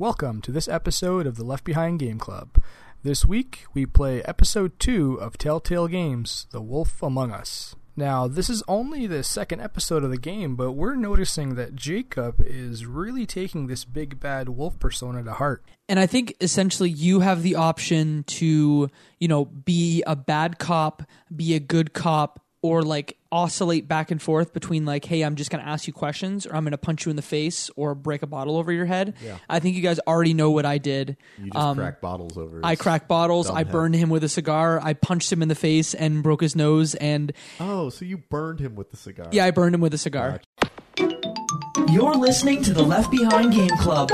Welcome to this episode of the Left Behind Game Club. This week we play episode 2 of Telltale Games The Wolf Among Us. Now, this is only the second episode of the game, but we're noticing that Jacob is really taking this big bad wolf persona to heart. And I think essentially you have the option to, you know, be a bad cop, be a good cop, or like oscillate back and forth between like, hey, I'm just going to ask you questions, or I'm going to punch you in the face, or break a bottle over your head. Yeah. I think you guys already know what I did. You just Um, crack bottles over. I his cracked bottles. I head. burned him with a cigar. I punched him in the face and broke his nose. And Oh, so you burned him with the cigar? yeah, I burned him with a cigar. You're listening to the Left Behind Game Club.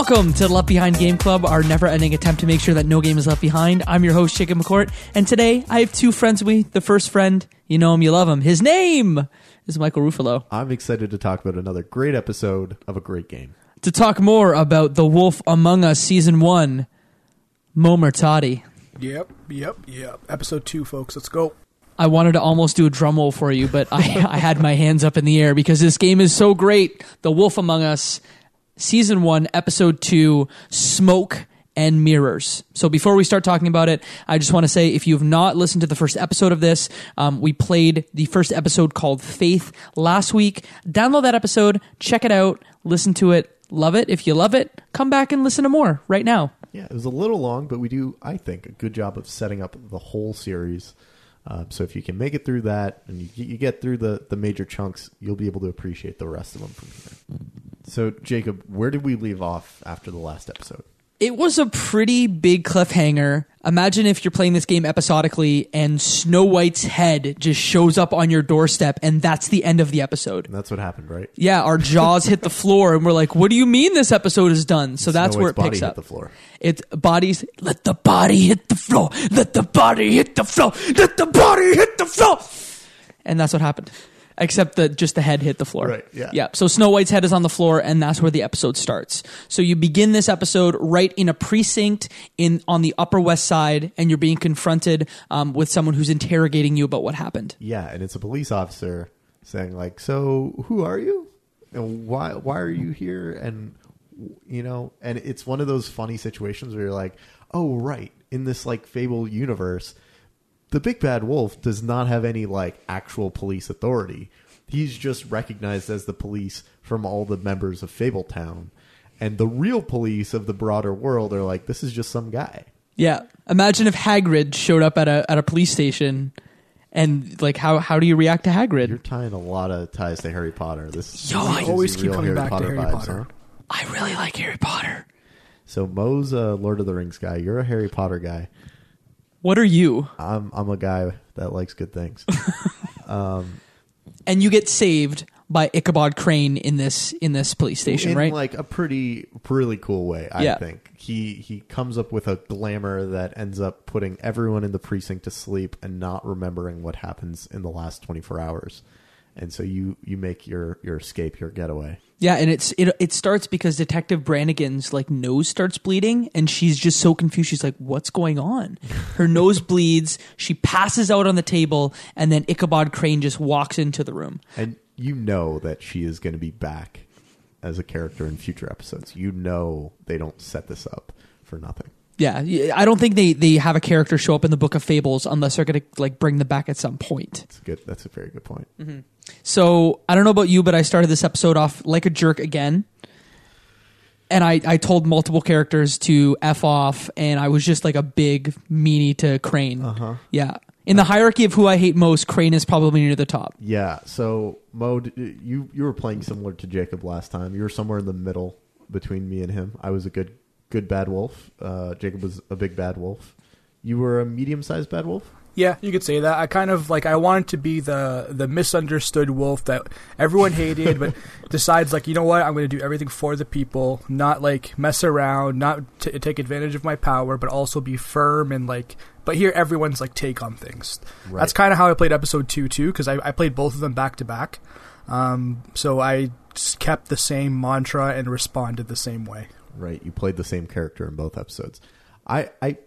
Welcome to the Left Behind Game Club, our never ending attempt to make sure that no game is left behind. I'm your host, Jacob McCourt, and today I have two friends with me. The first friend, you know him, you love him. His name is Michael Ruffalo. I'm excited to talk about another great episode of a great game. To talk more about The Wolf Among Us Season 1, Mo Murtati. Yep, yep, yep. Episode 2, folks. Let's go. I wanted to almost do a drum roll for you, but I, I had my hands up in the air because this game is so great. The Wolf Among Us, Season 1, Episode 2, Smoke and Mirrors. So before we start talking about it, I just want to say if you have not listened to the first episode of this, um, we played the first episode called Faith last week. Download that episode, check it out, listen to it, love it. If you love it, come back and listen to more right now. Yeah, it was a little long, but we do, I think, a good job of setting up the whole series. Uh, so if you can make it through that and you, you get through the, the major chunks, you'll be able to appreciate the rest of them from here. So, Jacob, where did we leave off after the last episode? It was a pretty big cliffhanger. Imagine if you're playing this game episodically and Snow White's head just shows up on your doorstep and that's the end of the episode. And that's what happened, right? Yeah, our jaws hit the floor and we're like, what do you mean this episode is done? So that's Snow where it White's picks body up. hit the floor. It's bodies, let the body hit the floor, let the body hit the floor, let the body hit the floor. And that's what happened. Except that just the head hit the floor. Right, yeah. Yeah. So Snow White's head is on the floor, and that's where the episode starts. So you begin this episode right in a precinct in on the Upper West Side, and you're being confronted um, with someone who's interrogating you about what happened. Yeah, and it's a police officer saying like, "So, who are you? And why why are you here?" And you know, and it's one of those funny situations where you're like, "Oh, right, in this like fable universe, the big bad wolf does not have any like actual police authority. He's just recognized as the police from all the members of Fabletown." And the real police of the broader world are like, this is just some guy. Yeah. Imagine if Hagrid showed up at a at a police station, and like how how do you react to Hagrid? You're tying a lot of ties to Harry Potter. This Yo, I always keep coming back to Harry Potter. I really like Harry Potter. So Mo's a Lord of the Rings guy. You're a Harry Potter guy. What are you? I'm I'm a guy that likes good things. Um, and you get saved by Ichabod Crane in this in this police station, in right? like a pretty really cool way, I Yeah. think. He he comes up with a glamour that ends up putting everyone in the precinct to sleep and not remembering what happens in the last 24 hours. And so you you make your your escape, your getaway. yeah, and it's it it starts because Detective Brannigan's like nose starts bleeding, and she's just so confused. She's like, "What's going on?" Her nose bleeds. She passes out on the table, and then Ichabod Crane just walks into the room. And you know that she is going to be back as a character in future episodes. You know they don't set this up for nothing. Yeah, I don't think they they have a character show up in the Book of Fables unless they're gonna like bring them back at some point. It's good. That's a very good point. Mm-hmm. So I don't know about you, but I started this episode off like a jerk again. And I, I told multiple characters to F off, and I was just like a big meanie to Crane. Uh-huh. Yeah. In the hierarchy of who I hate most, Crane is probably near the top. Yeah. So Mo, you you were playing similar to Jacob last time. You were somewhere in the middle between me and him. I was a good good bad wolf. Uh, Jacob was a big bad wolf. You were a medium sized bad wolf. Yeah, you could say that. I kind of like I wanted to be the the misunderstood wolf that everyone hated, but decides like you know what I'm going to do everything for the people, not like mess around, not t- take advantage of my power, but also be firm and like. But here everyone's like take on things. Right. That's kind of how I played episode two too, because I, I played both of them back to back. Um, so I kept the same mantra and responded the same way. Right. You played the same character in both episodes. I I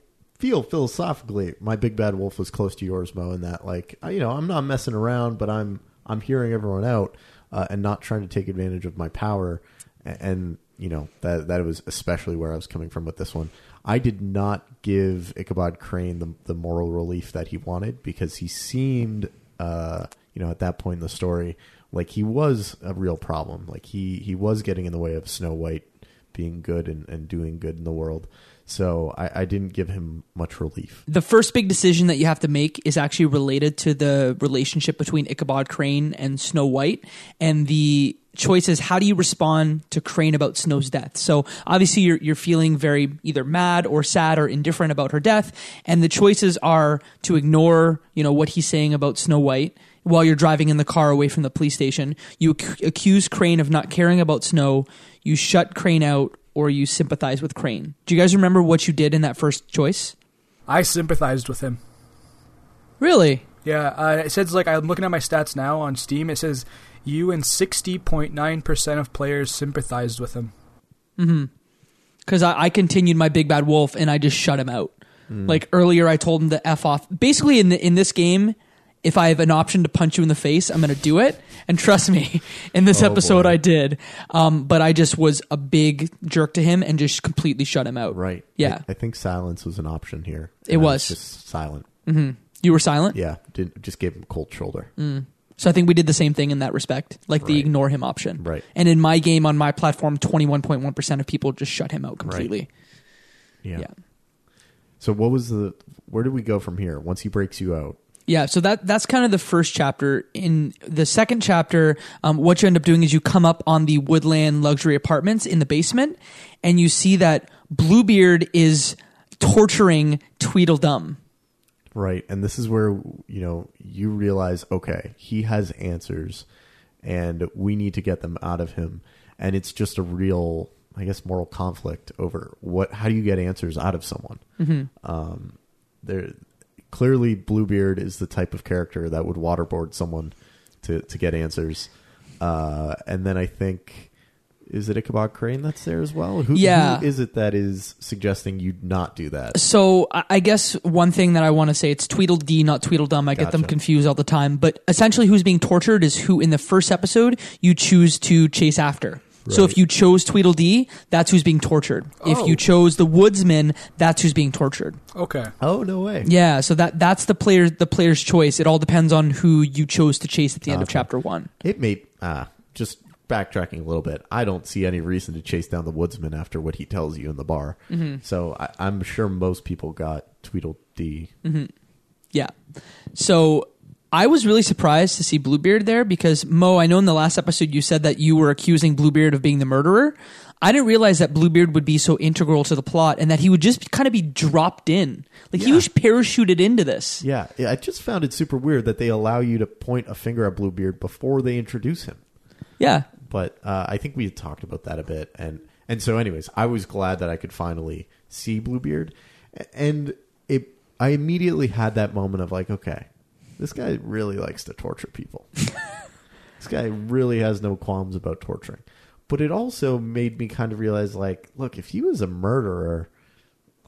feel philosophically my big bad wolf was close to yours, Mo, in that like you know I'm not messing around, but I'm I'm hearing everyone out uh, and not trying to take advantage of my power. A- And you know that that was especially where I was coming from with this one. I did not give Ichabod Crane the the moral relief that he wanted because he seemed uh, you know at that point in the story like he was a real problem. Like he he was getting in the way of Snow White being good and, and doing good in the world. So I, I didn't give him much relief. The first big decision that you have to make is actually related to the relationship between Ichabod Crane and Snow White, and the choice is how do you respond to Crane about Snow's death. So obviously you're you're feeling very either mad or sad or indifferent about her death, and the choices are to ignore you know what he's saying about Snow White while you're driving in the car away from the police station. You ac- accuse Crane of not caring about Snow. You shut Crane out, or you sympathize with Crane. Do you guys remember what you did in that first choice? I sympathized with him. Really? Yeah, uh, it says like I'm looking at my stats now on Steam. It says you and 60.9% of players sympathized with him. Mm-hmm. Because I, I continued my big bad wolf and I just shut him out. Hmm. Like earlier, I told him to f off. Basically, in the, in this game, if I have an option to punch you in the face, I'm going to do it. And trust me, in this Oh, episode, boy. I did. Um, but I just was a big jerk to him and just completely shut him out. Right. Yeah. I, I think silence was an option here. It I was. just silent. Mm-hmm. You were silent. Yeah. Didn't just gave him a cold shoulder. Mm. So I think we did the same thing in that respect, like the Right. ignore him option. Right. And in my game on my platform, 21.1% of people just shut him out completely. Yeah. Yeah. So what was the where do we go from here once he breaks you out? Yeah, so that that's kind of the first chapter. In the second chapter, um, what you end up doing is you come up on the woodland luxury apartments in the basement, and you see that Bluebeard is torturing Tweedledum. Right. And this is where you know you realize okay, he has answers and we need to get them out of him. And it's just a real I guess moral conflict over what how do you get answers out of someone? Um there clearly Bluebeard is the type of character that would waterboard someone to to get answers. Uh and then I think is it Ichabod Crane that's there as well? Who, Yeah. who is it that is suggesting you not do that? So I I guess one thing that I want to say it's Tweedledee, not Tweedledum. I get them confused all the time. But essentially, who's being tortured is who in the first episode you choose to chase after. So if you chose Tweedledee, that's who's being tortured. If Oh. you chose the Woodsman, that's who's being tortured. Okay. Oh no way. Yeah, so that that's the player the player's choice. It all depends on who you chose to chase at the end of chapter one. It may ah just backtracking a little bit. I don't see any reason to chase down the woodsman after what he tells you in the bar. So I, I'm sure most people got Tweedledee. Yeah. So I was really surprised to see Bluebeard there because Mo, I know in the last episode you said that you were accusing Bluebeard of being the murderer. I didn't realize that Bluebeard would be so integral to the plot and that he would just kind of be dropped in. Like he was parachuted into this. Yeah, yeah, I just found it super weird that they allow you to point a finger at Bluebeard before they introduce him. Yeah. But uh, I think we had talked about that a bit, and and so, anyways, I was glad that I could finally see Bluebeard, and it. I immediately had that moment of like, okay, this guy really likes to torture people. this guy really has no qualms about torturing. But it also made me kind of realize, like, look, if he was a murderer,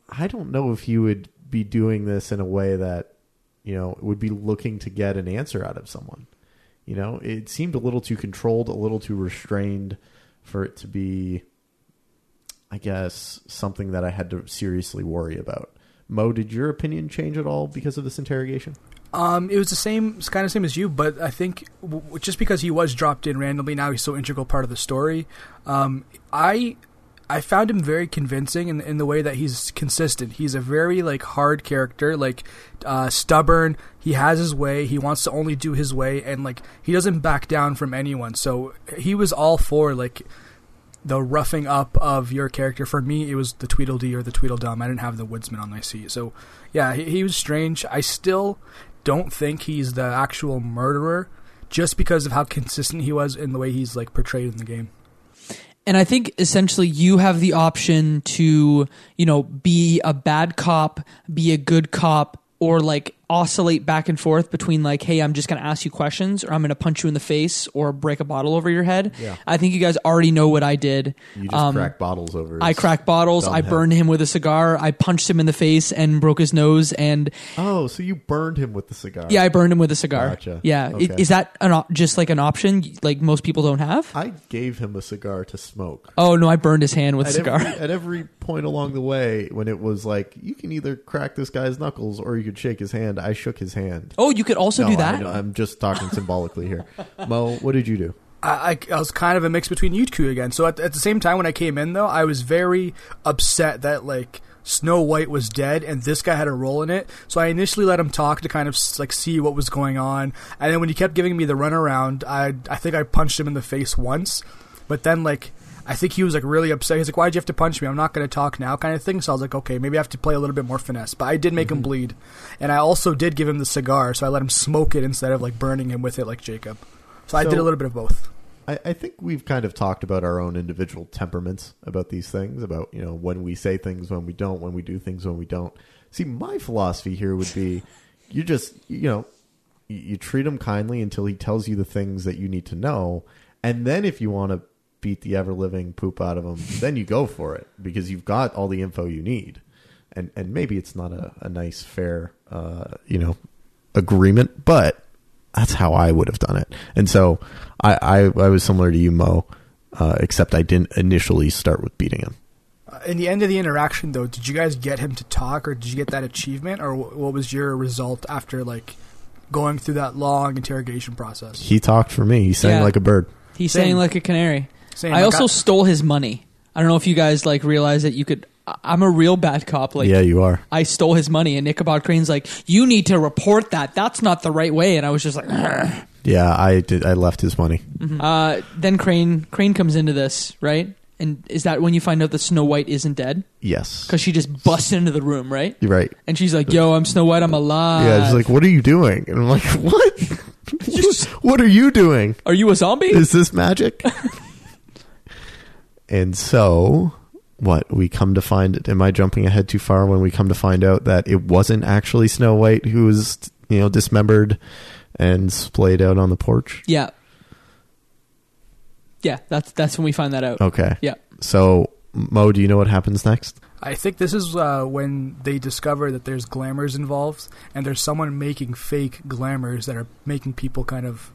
I don't know if he would be doing this in a way that, you know, would be looking to get an answer out of someone. You know, it seemed a little too controlled, a little too restrained for it to be, I guess, something that I had to seriously worry about. Mo, did your opinion change at all because of this interrogation? Um, it was the same, it's kind of same as you, but I think w- just because he was dropped in randomly, now he's so integral part of the story. Um, I I found him very convincing in in the way that he's consistent. He's a very like hard character, like uh, stubborn. He has his way. He wants to only do his way, and like he doesn't back down from anyone. So he was all for like the roughing up of your character. For me, it was the Tweedledee or the Tweedledum. I didn't have the Woodsman on my seat. So, yeah, he, he was strange. I still don't think he's the actual murderer, just because of how consistent he was in the way he's like portrayed in the game. And I think essentially you have the option to, you know, be a bad cop, be a good cop, or like oscillate back and forth between like, hey, I'm just going to ask you questions, or I'm going to punch you in the face, or break a bottle over your head. Yeah. I think you guys already know what I did. You just Um, crack bottles over. I cracked bottles. I head. burned him with a cigar. I punched him in the face and broke his nose. And Oh, so you burned him with the cigar? yeah, I burned him with a cigar. Gotcha. Yeah, Okay. is that an op- just like an option like most people don't have? I gave him a cigar to smoke. Oh no, I burned his hand with a cigar. every, at every point along the way, when it was like you can either crack this guy's knuckles or you could shake his hand, I shook his hand. oh, you could also No, do that. I, am just talking symbolically here. Mo, what did you do? I, I, I was kind of a mix between you two again. So at, at the same time, when I came in, though, I was very upset that like Snow White was dead and this guy had a role in it. So I initially let him talk to kind of s- like see what was going on, and then when he kept giving me the runaround, I I think I punched him in the face once, but then like. I think he was like really upset. He's like, "Why'd you have to punch me? I'm not going to talk now," kind of thing. So I was like, "Okay, maybe I have to play a little bit more finesse." But I did make him mm-hmm. bleed, and I also did give him the cigar, so I let him smoke it instead of like burning him with it like Jacob. So I did a little bit of both. I, I think we've kind of talked about our own individual temperaments about these things, about you know when we say things, when we don't, when we do things, when we don't. See, my philosophy here would be, you just you know, you, you treat him kindly until he tells you the things that you need to know, and then if you want to beat the ever living poop out of him, then you go for it because you've got all the info you need, and and maybe it's not a, a nice fair uh, you know agreement, but that's how I would have done it. And so I, I, I was similar to you, Mo, uh, except I didn't initially start with beating him. Uh, in the end of the interaction, though, did you guys get him to talk, or did you get that achievement, or what was your result after like going through that long interrogation process? He talked for me. He sang Yeah. like a bird. He's Same. saying like a canary. Same, I like, also stole his money. I don't know if you guys like realize that you could. I- I'm a real bad cop. Like yeah, you are. I stole his money, and Ichabod Crane's like, "You need to report that. That's not the right way." And I was just like, "Ugh." Yeah, I did. I left his money. uh, then Crane Crane comes into this, right? And is that when you find out that Snow White isn't dead? Yes, Because she just busts into the room, right? you're right. And she's like, "Yo, I'm Snow White. I'm alive." yeah, she's like, "What are you doing?" And I'm like, "What? what are you doing? "Are you a zombie?" Is this magic?" and so, what we come to find? Am I jumping ahead too far when we come to find out that it wasn't actually Snow White who was, you know, dismembered and splayed out on the porch? yeah, yeah. That's that's when we find that out. Okay. Yeah. So, Mo, do you know what happens next? I think this is uh, when they discover that there's glamours involved, and there's someone making fake glamours that are making people kind of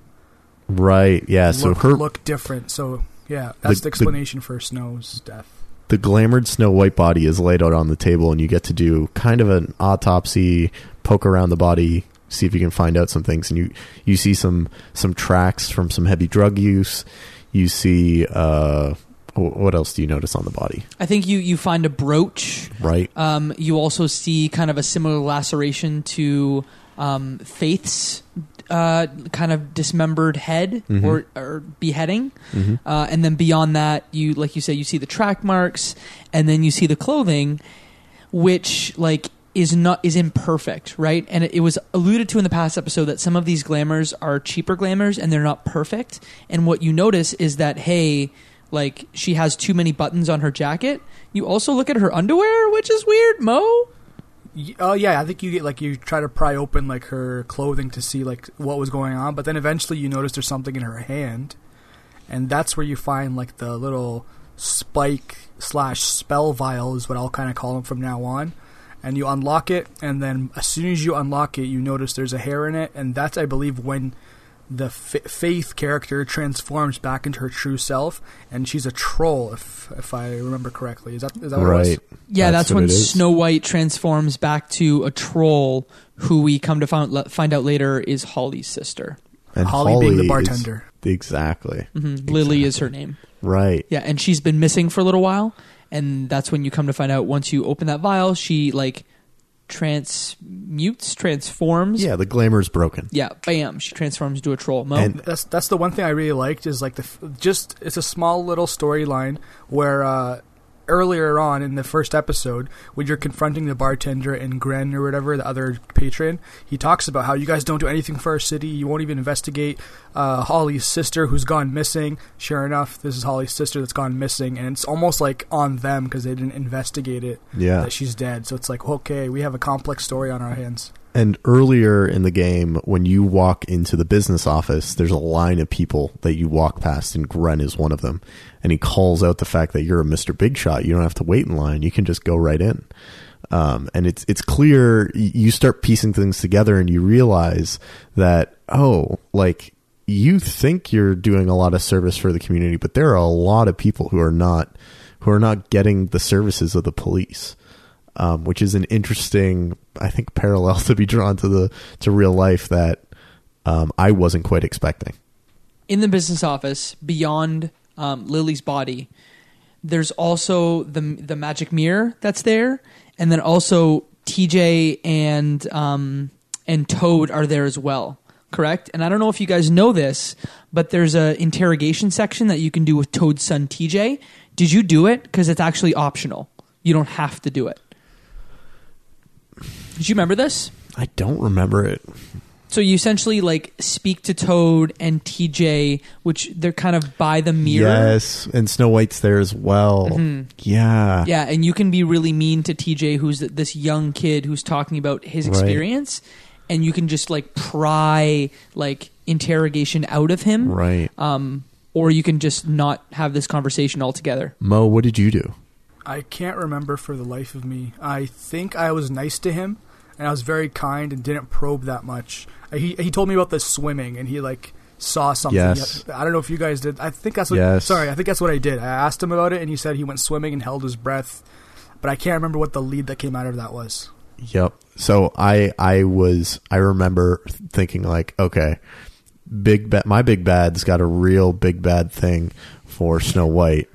Right. Yeah. So her look different. So yeah, that's The- the, explanation for Snow's death. the glamored Snow White body is laid out on the table, and you get to do kind of an autopsy, poke around the body, see if you can find out some things, and you you see some some tracks from some heavy drug use. You see, uh, what else do you notice on the body? I think you you find a brooch. Right. Um, you also see kind of a similar laceration to um, Faith's uh, kind of dismembered head Mhm. or, or beheading. hmm Uh, and then beyond that, you like you say, you see the track marks, and then you see the clothing, which like is not is imperfect, right? And it, it was alluded to in the past episode that some of these glamours are cheaper glamours and they're not perfect. And what you notice is that hey, like she has too many buttons on her jacket. You also look at her underwear, which is weird, Mo. Oh yeah, I think you get like you try to pry open like her clothing to see like what was going on, but then eventually you notice there's something in her hand, and that's where you find like the little spike slash spell vial is what I'll kind of call them from now on, and you unlock it, and then as soon as you unlock it, you notice there's a hair in it, and that's I believe when the F- Faith character transforms back into her true self, and she's a troll if if I remember correctly. Is that is that what it was? Right. Yeah, That's that's, what when. Snow White transforms back to a troll, who we come to find, find out later is Holly's sister. And Holly, being the is- bartender. exactly. hmm Lily is her name. Right. Yeah, and she's been missing for a little while, and that's when you come to find out. Once you open that vial, she like transmutes, transforms. Yeah, the glamour's broken. Yeah, bam, she transforms into a troll. Mo? And- That's that's the one thing I really liked is like the just it's a small little storyline where uh, earlier on in the first episode when you're confronting the bartender and Gren or whatever the other patron, he talks about how you guys don't do anything for our city. You won't even investigate uh, Holly's sister who's gone missing. Sure enough, this is Holly's sister that's gone missing, and it's almost like on them because they didn't investigate it Yeah. that she's dead. So it's like okay, we have a complex story on our hands. And earlier in the game, when you walk into the business office, there's a line of people that you walk past, and Gren is one of them. And he calls out the fact that you're a Mr. Big Shot. You don't have to wait in line. You can just go right in. Um, and it's it's clear. You start piecing things together, and you realize that oh, like you think you're doing a lot of service for the community, but there are a lot of people who are not who are not getting the services of the police um, which is an interesting, I think, parallel to be drawn to the to real life that um, I wasn't quite expecting. in the business office beyond um, Lily's body, there's also the the magic mirror that's there, and then also TJ and um, and Toad are there as well. Correct, and I don't know if you guys know this, but there's a interrogation section that you can do with Toad's son TJ. Did you do it? Because it's actually optional. You don't have to do it. Did you remember this? I don't remember it. So you essentially like speak to Toad and TJ, which they're kind of by the mirror. Yes, and Snow White's there as well. Yeah, Yeah, and you can be really mean to TJ, who's this young kid who's talking about his Right. experience, and you can just like pry like interrogation out of him, right. um, or you can just not have this conversation altogether. Mo, what did you do? I can't remember for the life of me. I think I was nice to him, and I was very kind and didn't probe that much. Uh, He he told me about the swimming, and he like saw something. Yes. I don't know if you guys did. I think that's what. Yes. Sorry, I think that's what I did. I asked him about it, and he said he went swimming and held his breath, but I can't remember what the lead that came out of that was. Yep. So I I was I remember thinking like, okay, big bad. My big bad's got a real big bad thing for Snow White,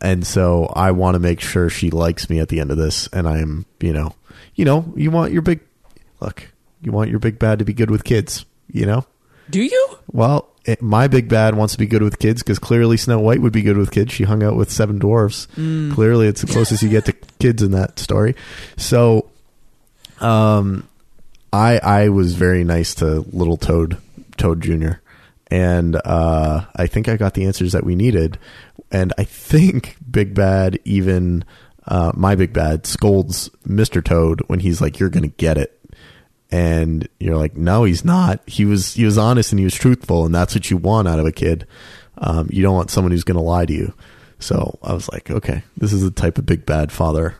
and so I want to make sure she likes me at the end of this. And I'm, you know, you know, you want your big look. You want your big bad to be good with kids. You know. Do you? Well, it, my big bad wants to be good with kids because clearly Snow White would be good with kids. She hung out with seven dwarfs. Clearly, it's the closest you get to kids in that story. So, um, I I was very nice to little Toad Toad Junior, and uh, I think I got the answers that we needed. And I think Big Bad even uh, my Big Bad scolds Mister Toad when he's like, "You're gonna get it." and you're like, no, he's not. He was he was honest and he was truthful, and that's what you want out of a kid. Um, you don't want someone who's to lie to you. So I was like, okay, this is the type of big bad father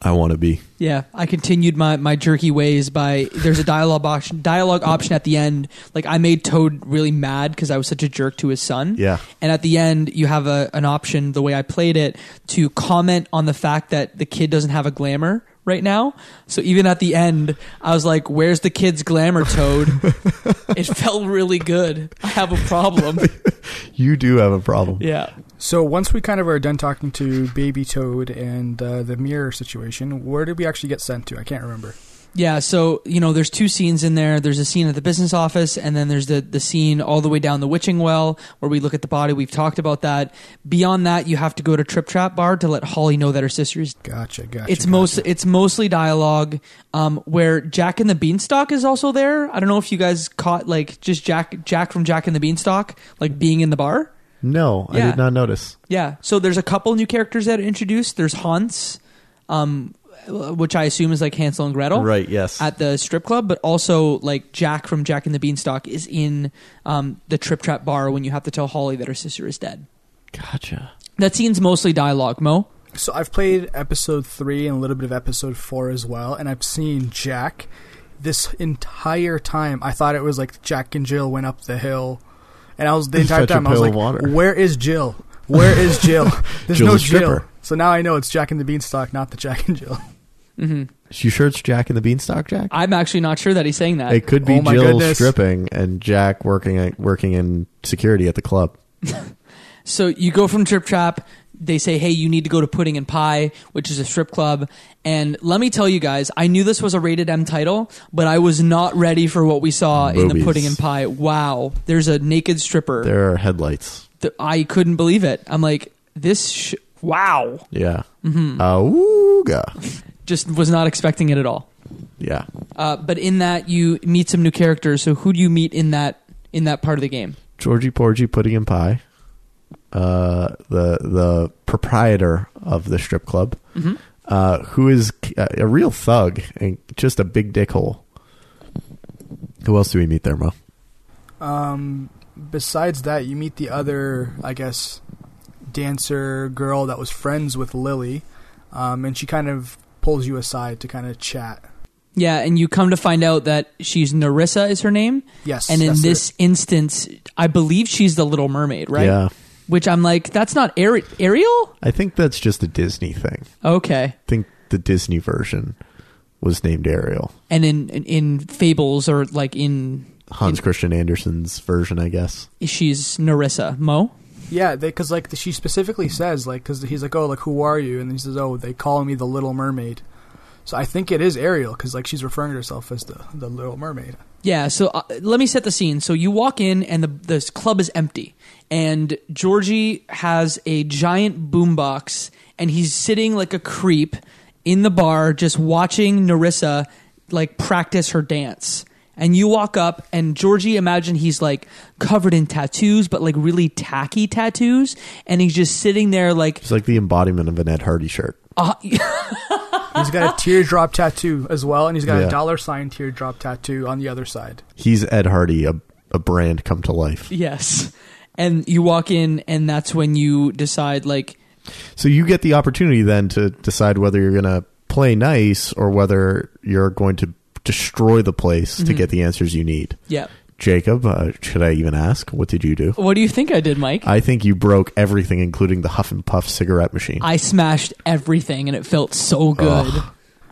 I want to be. Yeah, I continued my, my jerky ways by there's a dialogue option dialogue option at the end. Like I made Toad really mad because I was such a jerk to his son. Yeah. And at the end, you have a, an option, the way I played it, to comment on the fact that the kid doesn't have a glamour right now. So even at the end, I was like, "Where's the kid's glamour, Toad?" it felt really good. I have a problem. You do have a problem. yeah. So once we kind of are done talking to Baby Toad and uh, the mirror situation, where did we actually get sent to? I can't remember. Yeah, so you know, there's two scenes in there. There's a scene at the business office, and then there's the the scene all the way down the witching well where we look at the body. We've talked about that. Beyond that, you have to go to Trip Trap Bar to let Holly know that her sister's. Gotcha, gotcha. It's gotcha. most it's mostly dialogue. Um, where Jack and the Beanstalk is also there. I don't know if you guys caught like just Jack Jack from Jack and the Beanstalk like being in the bar. No, I did not notice. Yeah. So there's a couple new characters that are introduced. There's Hans, um, which I assume is like Hansel and Gretel. Right? Yes. at the strip club, but also like Jack from Jack and the Beanstalk is in um, the Trip Trap bar when you have to tell Holly that her sister is dead. gotcha. That scene's mostly dialogue, Mo. So I've played episode three and a little bit of episode four as well, and I've seen Jack. This entire time, I thought it was like Jack and Jill went up the hill, and I was the entire Fetch time I was like, water. "Where is Jill? Where is Jill? There's Jill's no a. Jill." So now I know it's Jack and the Beanstalk, not the Jack and Jill. You sure it's Jack and the Beanstalk, Jack? I'm actually not sure that he's saying that. it could be Oh my Jill goodness. stripping and Jack working at, working in security at the club. So you go from Trip Trap, they say, "Hey, you need to go to Pudding and Pie, which is a strip club." And let me tell you guys, I knew this was a rated M title, but I was not ready for what we saw in the Boobies. Pudding and Pie. Wow, there's a naked stripper. There are headlights. Th- I couldn't believe it. I'm like, this. Sh- wow, Yeah. Mm-hmm. Awooga. Just was not expecting it at all. Yeah. Uh, but in that, you meet some new characters. So who do you meet in that in that part of the game? Georgie Porgie Pudding and Pie, uh, the the proprietor of the strip club, Mm-hmm. uh, who is a, a real thug and just a big dickhole. Who else do we meet there, Mo? Um, besides that, you meet the other, I guess, dancer girl that was friends with Lily, um, and she kind of pulls you aside to kind of chat. Yeah, and you come to find out that she's Nerissa is her name, Yes, and in this it. instance, I believe she's the Little Mermaid, right? Yeah, Which I'm like, that's not Ari- Ariel. I think that's just a Disney thing. Okay. I think the Disney version was named Ariel. And in in, in Fables or like in Hans Christian Andersen's version, I guess. she's Nerissa Mo. Yeah, because like she specifically says like because he's like oh like who are you and he says oh they call me the Little Mermaid, so I think it is Ariel because like she's referring to herself as the the Little Mermaid. Yeah, so uh, let me set the scene. So you walk in and the this club is empty, and Georgie has a giant boombox, and he's sitting like a creep in the bar, just watching Nerissa like practice her dance. And you walk up, and Georgie, imagine he's like covered in tattoos, but like really tacky tattoos, and he's just sitting there like, It's like the embodiment of an Ed Hardy shirt. uh, He's got a teardrop tattoo as well, and he's got Yeah. a dollar sign teardrop tattoo on the other side. He's Ed Hardy, a, a brand come to life. yes. And you walk in, and that's when you decide like, So you get the opportunity then to decide whether you're going to play nice or whether you're going to destroy the place to get the answers you need. yeah. Jacob, uh, should I even ask? What did you do? What do you think I did, Mike? I think you broke everything, including the Huff and Puff cigarette machine. I smashed everything and it felt so good.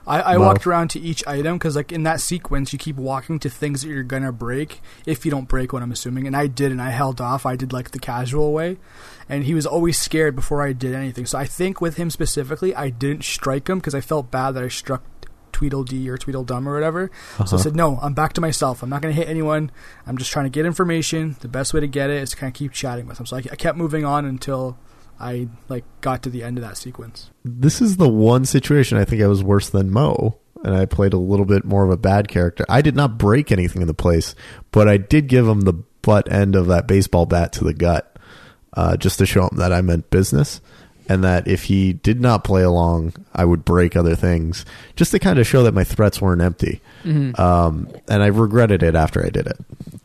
I, I Wow. walked around to each item because, like, in that sequence, you keep walking to things that you're gonna break if you don't break what I'm assuming. And I did, and I held off. I did like the casual way, and he was always scared before I did anything. So I think with him specifically, I didn't strike him because I felt bad that I struck Tweedledee or Tweedledum or whatever. So Uh-huh. I said, no, I'm back to myself. I'm not gonna hit anyone. I'm just trying to get information. The best way to get it is to kind of keep chatting with them. So I, I kept moving on until I like got to the end of that sequence. this is the one situation I think I was worse than Mo, and I played a little bit more of a bad character. I did not break anything in the place, but I did give him the butt end of that baseball bat to the gut, uh, just to show him that I meant business, and that if he did not play along, I would break other things, just to kind of show that my threats weren't empty. Um, and I regretted it after I did it.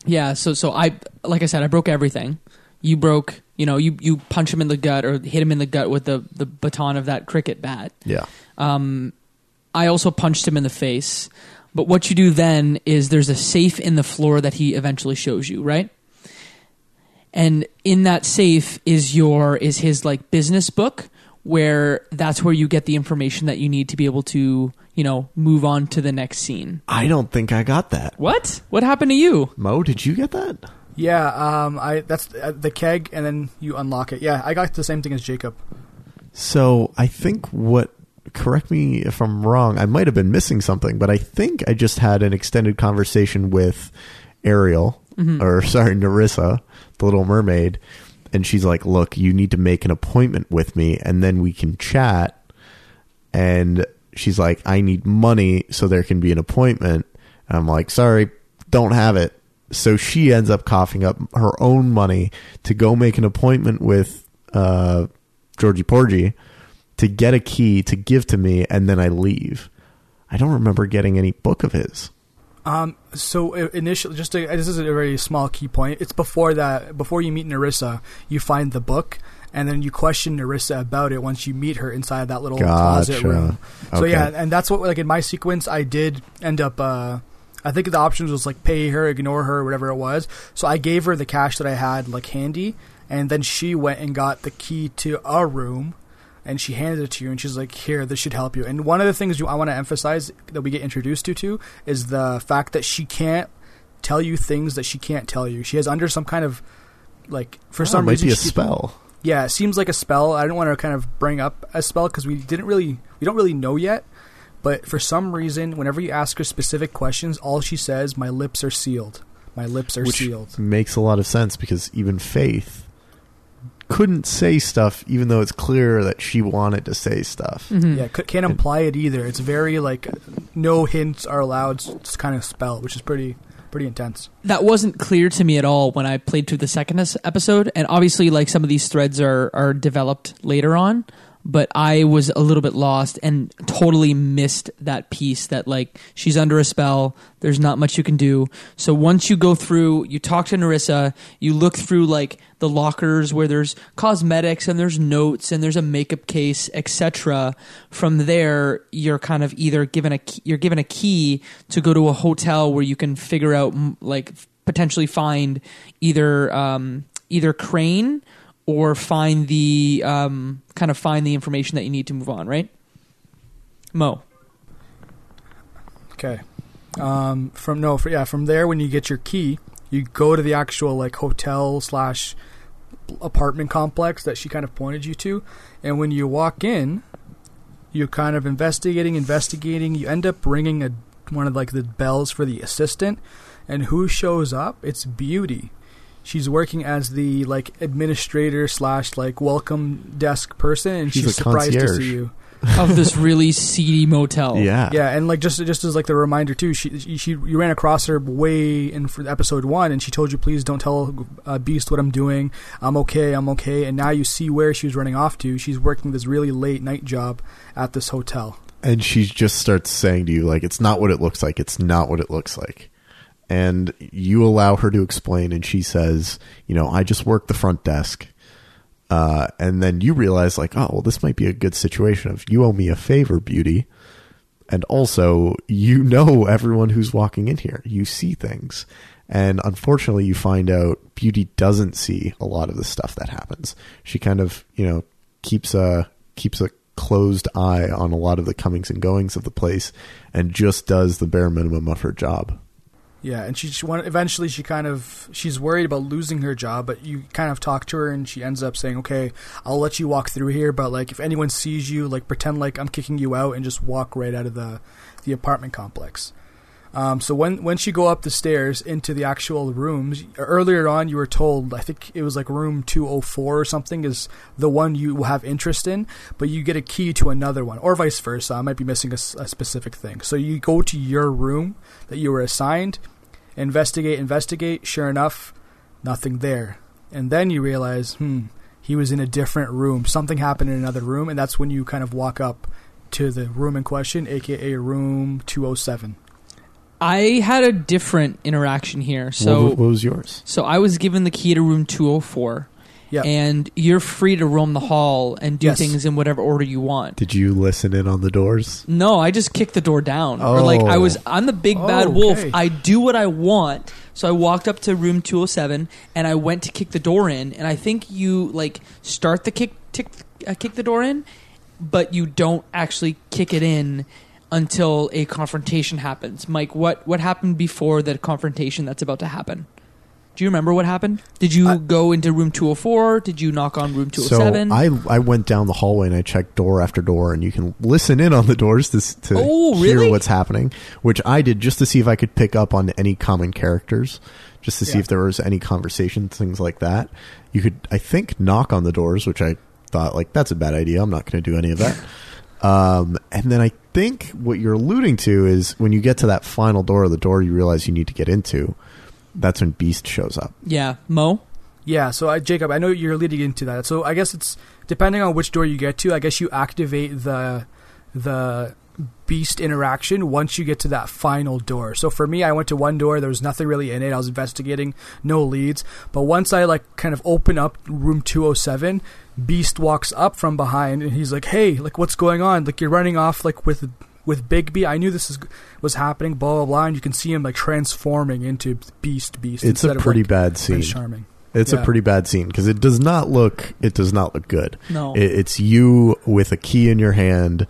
Yeah, so so I like I said, I broke everything. You broke, you know, you you punch him in the gut or hit him in the gut with the the baton of that cricket bat. Yeah. Um, I also punched him in the face. But what you do then is there's a safe in the floor that he eventually shows you, right? And in that safe is your is his like business book where that's where you get the information that you need to be able to, you know, move on to the next scene. I don't think I got that. What? What happened to you? Mo, did you get that? Yeah, um, I that's uh, the keg, and then you unlock it. Yeah, I got the same thing as Jacob. So I think what correct me if I'm wrong, I might have been missing something, but I think I just had an extended conversation with Ariel or sorry, Nerissa, the little mermaid, and she's like, Look, you need to make an appointment with me and then we can chat and she's like, I need money so there can be an appointment. And I'm like, sorry, don't have it. So she ends up coughing up her own money to go make an appointment with uh, Georgie Porgie to get a key to give to me, and then I leave. I don't remember getting any book of his. Um, so uh, initially, just to, this is a very small key point. It's before that, before you meet Nerissa, you find the book, and then you question Nerissa about it once you meet her inside that little closet Gotcha. room. So Okay. yeah, and that's what like in my sequence, I did end up. Uh, I think the options was like pay her, ignore her, whatever it was. So I gave her the cash that I had like handy, and then she went and got the key to our room. And she handed it to you, and she's like, "Here, this should help you." And one of the things you, I want to emphasize that we get introduced to too is the fact that she can't tell you things that she can't tell you. She has under some kind of like for Oh, some reason be a spell. Yeah, it seems like a spell. I don't want to kind of bring up a spell because we didn't really, we don't really know yet. But for some reason, whenever you ask her specific questions, all she says, "My lips are sealed. My lips are Which sealed." makes a lot of sense because even Faith couldn't say stuff, even though it's clear that she wanted to say stuff. Mhm. Yeah, c- can't imply it either. It's very like no hints are allowed s- kind of spell, which is pretty pretty intense. that wasn't clear to me at all when I played through the second episode. And obviously, like some of these threads are are developed later on, but I was a little bit lost and totally missed that piece. That like she's under a spell. There's not much you can do. So once you go through, you talk to Nerissa. You look through like the lockers where there's cosmetics and there's notes and there's a makeup case, etc. From there, you're kind of either given a key, you're given a key to go to a hotel where you can figure out like potentially find either um, either Crane or find the um, kind of find the information that you need to move on. Right, Mo. Okay. Um, from no, for, yeah, from there when you get your key, you go to the actual like hotel slash apartment complex that she kind of pointed you to, and when you walk in, you're kind of investigating, investigating. You end up ringing a one of like the bells for the assistant, and who shows up? It's Beauty. She's working as the like administrator slash like welcome desk person, and She's she's, a surprised to see you. of this really seedy motel. Yeah. Yeah, and like just just as like the reminder too, she she, she you ran across her way in for episode one, and she told you please don't tell uh, Beast what I'm doing. I'm okay, I'm okay. And now you see where she was running off to. She's working this really late night job at this hotel. and she just starts saying to you like it's not what it looks like it's not what it looks like and you allow her to explain and she says you know i just work the front desk. Uh, and then you realize like oh well this might be a good situation of you owe me a favor beauty. And also you know everyone who's walking in here. You see things. And unfortunately you find out beauty doesn't see a lot of the stuff that happens. She kind of you know keeps a keeps a closed eye on a lot of the comings and goings of the place and just does the bare minimum of her job Yeah, and she, she want, eventually she kind of she's worried about losing her job, but you kind of talk to her and she ends up saying, "Okay, I'll let you walk through here, but like if anyone sees you, like pretend like I'm kicking you out and just walk right out of the the apartment complex." Um, so when when she go up the stairs into the actual rooms, earlier on you were told I think it was like room 204 or something is the one you have interest in, but you get a key to another one, or vice versa. I might be missing a specific thing. So you go to your room that you were assigned, investigate, investigate. Sure enough, nothing there, and then you realize, hmm, he was in a different room. Something happened in another room, and that's when you kind of walk up to the room in question, aka room 207. I had a different interaction here. So what, what was yours so I was given the key to room 204. Yeah. And you're free to roam the hall and do Yes. things in whatever order you want. did you listen in on the doors No, I just kicked the door down. Or like I Oh. was I'm the big Oh, bad wolf. okay. I do what I want. So I walked up to room 207 and I went to kick the door in and I think you like start the kick tick, uh, kick the door in but you don't actually kick it in until a confrontation happens. Mike, what what happened before the confrontation that's about to happen? Do you remember what happened? Did you I- go into room 204? Did you knock on room 207? so i i went down the hallway and i checked door after door and you can listen in on the doors to, to Oh, hear really? what's happening which i did just to see if i could pick up on any common characters just to see Yeah. if there was any conversation things like that you could i think knock on the doors which i thought like that's a bad idea i'm not going to do any of that um, and then i think what you're alluding to is when you get to that final door the door you realize you need to get into that's when beast shows up yeah, Mo. Yeah, so I, Jacob, I know you're leading into that. So I guess it's depending on which door you get to. I guess you activate the the beast interaction once you get to that final door. So for me, I went to one door. There was nothing really in it. I was investigating, no leads. But once I like kind of open up room 207, Beast walks up from behind and he's like, "Hey, like what's going on? Like you're running off like with." With Bigby, I knew this is, was happening. Blah blah blah, and you can see him like transforming into Beast. Beast. it's a pretty of, like, bad scene Charming. It's Yeah. a pretty bad scene because it does not look it does not look good. No. It, it's you with a key in your hand,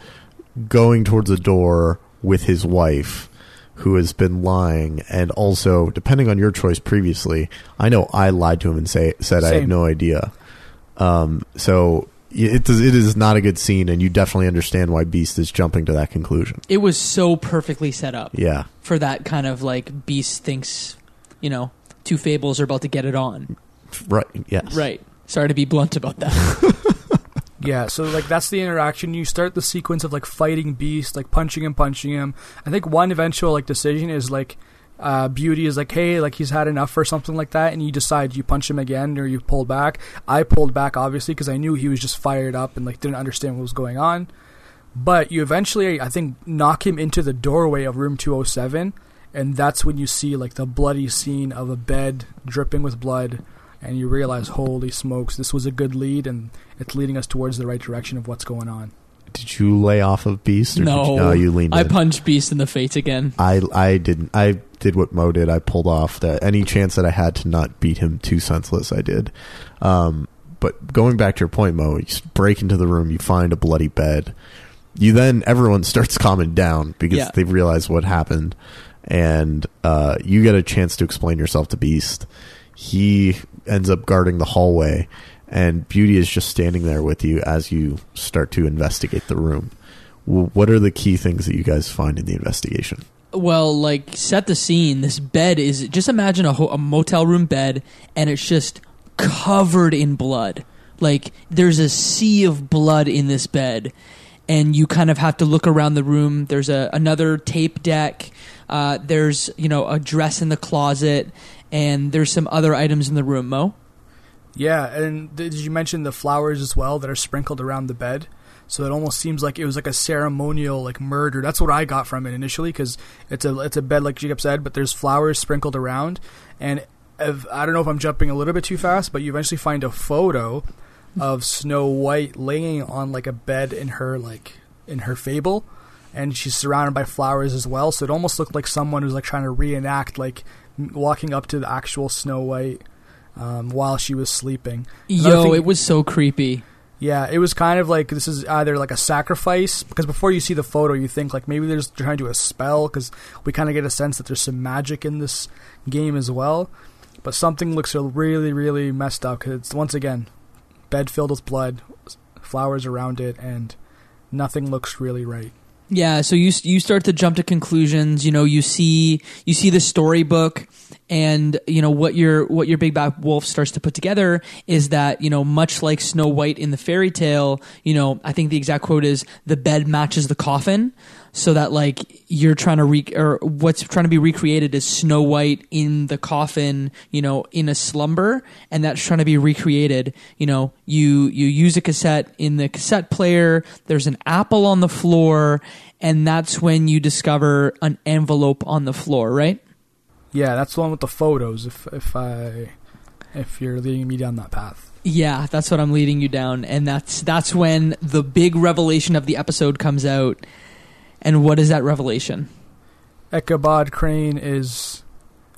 going towards a door with his wife, who has been lying, and also depending on your choice previously, I know I lied to him and say said I had no idea. Um, so it does, it is not a good scene, and you definitely understand why Beast is jumping to that conclusion. It was so perfectly set up Yeah, for that kind of like Beast thinks, you know, two fables are about to get it on. right. Yes, Right. Sorry to be blunt about that. Yeah, so like that's the interaction. You start the sequence of like fighting Beast, like punching him, punching him. I think one eventual like decision is like uh, Beauty is like, hey, like he's had enough or something like that, and you decide you punch him again or you pull back. I pulled back obviously because I knew he was just fired up and like didn't understand what was going on. But you eventually, I think, knock him into the doorway of room 207, and that's when you see like the bloody scene of a bed dripping with blood, and you realize, holy smokes, this was a good lead, and it's leading us towards the right direction of what's going on. Did you lay off of Beast? Or no, did you, no, you leaned. I in. punched Beast in the face again. I I didn't. I did what Mo did. I pulled off that any chance that I had to not beat him too senseless. I did. Um, but going back to your point, Mo, you break into the room, you find a bloody bed. You then everyone starts calming down because Yeah. they realize what happened, and uh, you get a chance to explain yourself to Beast. He ends up guarding the hallway, and Beauty is just standing there with you as you start to investigate the room. What are the key things that you guys find in the investigation? Well, like set the scene. This bed is just imagine a, ho- a motel room bed, and it's just covered in blood. Like there's a sea of blood in this bed, and you kind of have to look around the room. There's a another tape deck. Uh, there's you know a dress in the closet, and there's some other items in the room. Mo. Yeah, and did you mention the flowers as well that are sprinkled around the bed? So it almost seems like it was like a ceremonial like murder. That's what I got from it initially because it's a it's a bed like Jacob said, but there's flowers sprinkled around, and if, I don't know if I'm jumping a little bit too fast, but you eventually find a photo of Snow White laying on like a bed in her like in her fable, and she's surrounded by flowers as well. So it almost looked like someone was like trying to reenact like walking up to the actual Snow White um, while she was sleeping. Another Yo, thing- it was so creepy. Yeah, it was kind of like this is either like a sacrifice because before you see the photo, you think like maybe they're just trying to do a spell because we kind of get a sense that there's some magic in this game as well. But something looks really, really messed up because it's once again bed filled with blood, flowers around it, and nothing looks really right. Yeah, so you you start to jump to conclusions. You know, you see you see the storybook, and you know what your what your big bad wolf starts to put together is that you know much like Snow White in the fairy tale. You know, I think the exact quote is the bed matches the coffin, so that like you're trying to re or what's trying to be recreated is Snow White in the coffin. You know, in a slumber, and that's trying to be recreated. You know, you you use a cassette in the cassette player. There's an apple on the floor and that's when you discover an envelope on the floor, right? Yeah, that's the one with the photos. If if I if you're leading me down that path. Yeah, that's what I'm leading you down, and that's that's when the big revelation of the episode comes out. And what is that revelation? Ichabod Crane is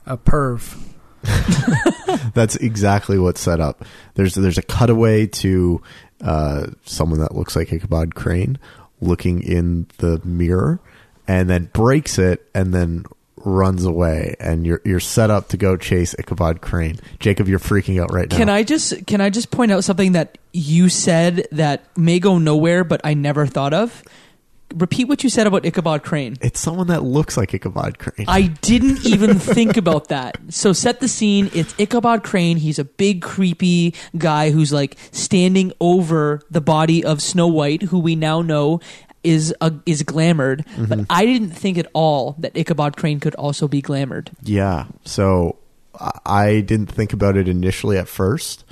a perv. That's exactly what's set up. There's there's a cutaway to uh, someone that looks like Ichabod Crane looking in the mirror, and then breaks it, and then runs away, and you're you're set up to go chase Ichabod Crane. Jacob, you're freaking out right now. Can I just can I just point out something that you said that may go nowhere, but I never thought of? Repeat what you said about Ichabod Crane. It's someone that looks like Ichabod Crane. I didn't even think about that. So set the scene. It's Ichabod Crane. He's a big, creepy guy who's like standing over the body of Snow White, who we now know is a, is glamored. But I didn't think at all that Ichabod Crane could also be glamored. Yeah. So I- didn't think about it initially at first.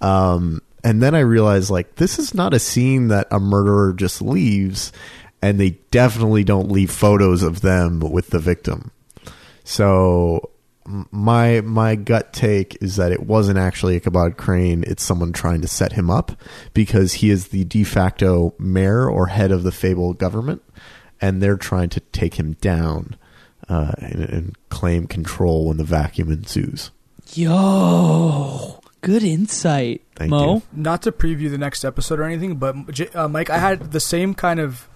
Um, and then I realized like this is not a scene that a murderer just leaves and they definitely don't leave photos of them with the victim. So my my gut take is that it wasn't actually Ichabod Crane, it's someone trying to set him up because he is the de facto mayor or head of the Fable government and they're trying to take him down uh, and, and claim control when the vacuum ensues. Yo, good insight, Thank Mo. you. not to preview the next episode or anything, but uh, Mike, I had the same kind of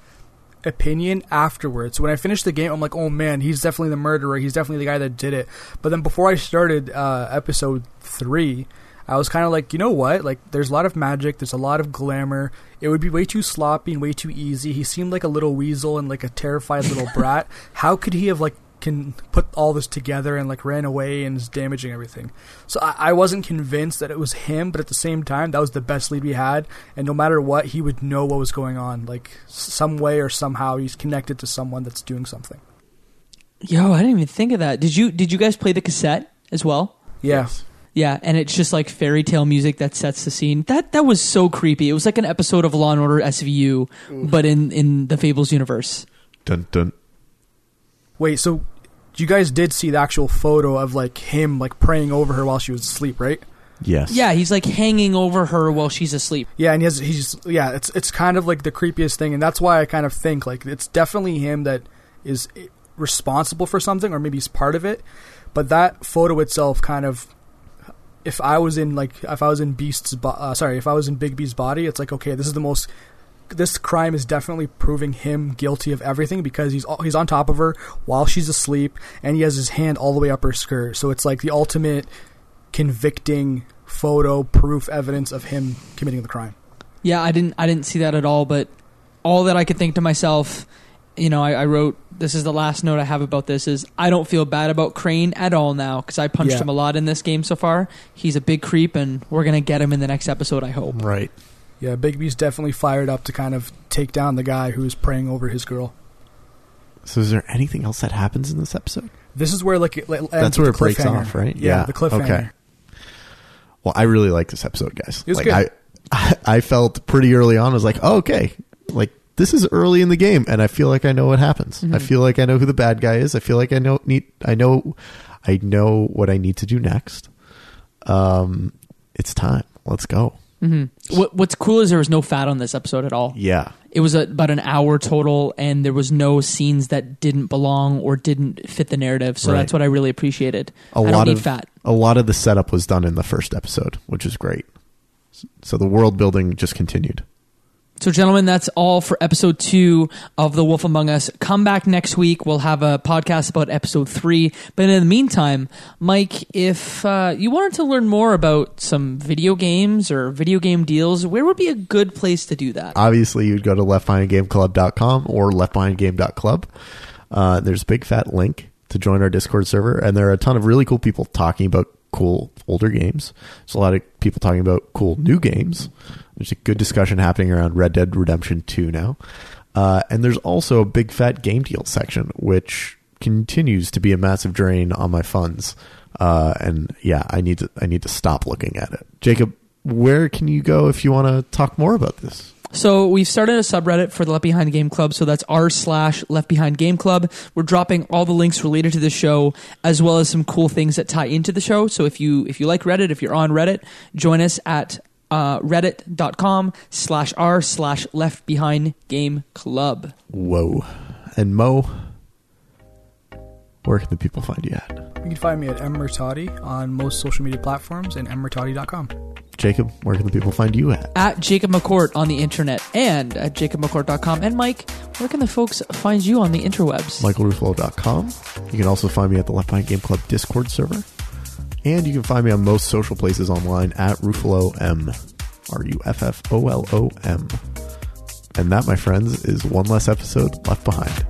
opinion afterwards. When I finished the game, I'm like, oh man, he's definitely the murderer. He's definitely the guy that did it. But then before I started uh, episode three, I was kind of like, you know what? Like, there's a lot of magic, there's a lot of glamour. It would be way too sloppy and way too easy. He seemed like a little weasel and like a terrified little brat. How could he have like can put all this together and like ran away and is damaging everything? So I, I wasn't convinced that it was him, but at the same time, that was the best lead we had. And no matter what, he would know what was going on. Like some way or somehow, he's connected to someone that's doing something. Yo, I didn't even think of that. Did you did you guys play the cassette as well? Yeah. Yeah, and it's just like fairy tale music that sets the scene. That that was so creepy. It was like an episode of Law and Order SVU, mm. but in in the Fables universe. Dun dun. Wait, so you guys did see the actual photo of like him like praying over her while she was asleep, right? Yes. Yeah, he's like hanging over her while she's asleep. Yeah, and he has he's yeah, it's it's kind of like the creepiest thing, and that's why I kind of think like it's definitely him that is responsible for something, or maybe he's part of it. But that photo itself, kind of, if I was in like if I was in Beast's, bo- uh, sorry, if I was in Bigby's body, it's like okay, this is the most. This crime is definitely proving him guilty of everything because he's he's on top of her while she's asleep, and he has his hand all the way up her skirt. So it's like the ultimate convicting photo proof evidence of him committing the crime. Yeah, I didn't I didn't see that at all, but all that I could think to myself, you know, I, I wrote this is the last note I have about this is I don't feel bad about Crane at all now because I punched Yeah. him a lot in this game so far. He's a big creep, and we're gonna get him in the next episode. I hope. Right. Yeah, Bigby's definitely fired up to kind of take down the guy who's praying over his girl. So is there anything else that happens in this episode? This is where like it ends That's where it breaks off, right? Yeah, the cliffhanger. Okay. Well, I really like this episode, guys. It was like good. I, I felt pretty early on. I was like, oh, okay, like this is early in the game, and I feel like I know what happens. I feel like I know who the bad guy is. I feel like I know need. I know, I know what I need to do next. Um, it's time. Let's go. Hmm What, what's cool is there was no fat on this episode at all. Yeah. It was a, about an hour total, and there was no scenes that didn't belong or didn't fit the narrative. So Right. that's what I really appreciated. A I lot don't need of fat. a lot of the setup was done in the first episode, which is great. So the world building just continued. So, gentlemen, that's all for episode two of The Wolf Among Us. Come back next week. We'll have a podcast about episode three. But in the meantime, Mike, if uh, you wanted to learn more about some video games or video game deals, where would be a good place to do that? obviously you'd go to leftbehindgameclub.com or leftbehindgame.club. Uh, there's a big fat link to join our Discord server, and there are a ton of really cool people talking about cool older games. There's a lot of people talking about cool new games. There's a good discussion happening around Red Dead Redemption 2 now. Uh, and there's also a big fat game deal section, which continues to be a massive drain on my funds. Uh, and yeah, I need to I need to stop looking at it. Jacob, where can you go if you want to talk more about this? So we've started a subreddit for the Left Behind Game Club. So that's r slash Left Behind Game Club. We're dropping all the links related to the show, as well as some cool things that tie into the show. So if you if you like Reddit, if you're on Reddit, join us at uh, reddit.com slash r slash Left Behind Game Club. Whoa. And Mo, where can the people find you at? You can find me at mmertati on most social media platforms and mmertati.com. Jacob, where can the people find you at? At Jacob McCourt on the internet and at jacobmccourt.com. And Mike, where can the folks find you on the interwebs? MichaelRuffolo.com. You can also find me at the Left Behind Game Club Discord server. And you can find me on most social places online at Ruffolo M. R U F F O L O M. And that, my friends, is one less episode left behind.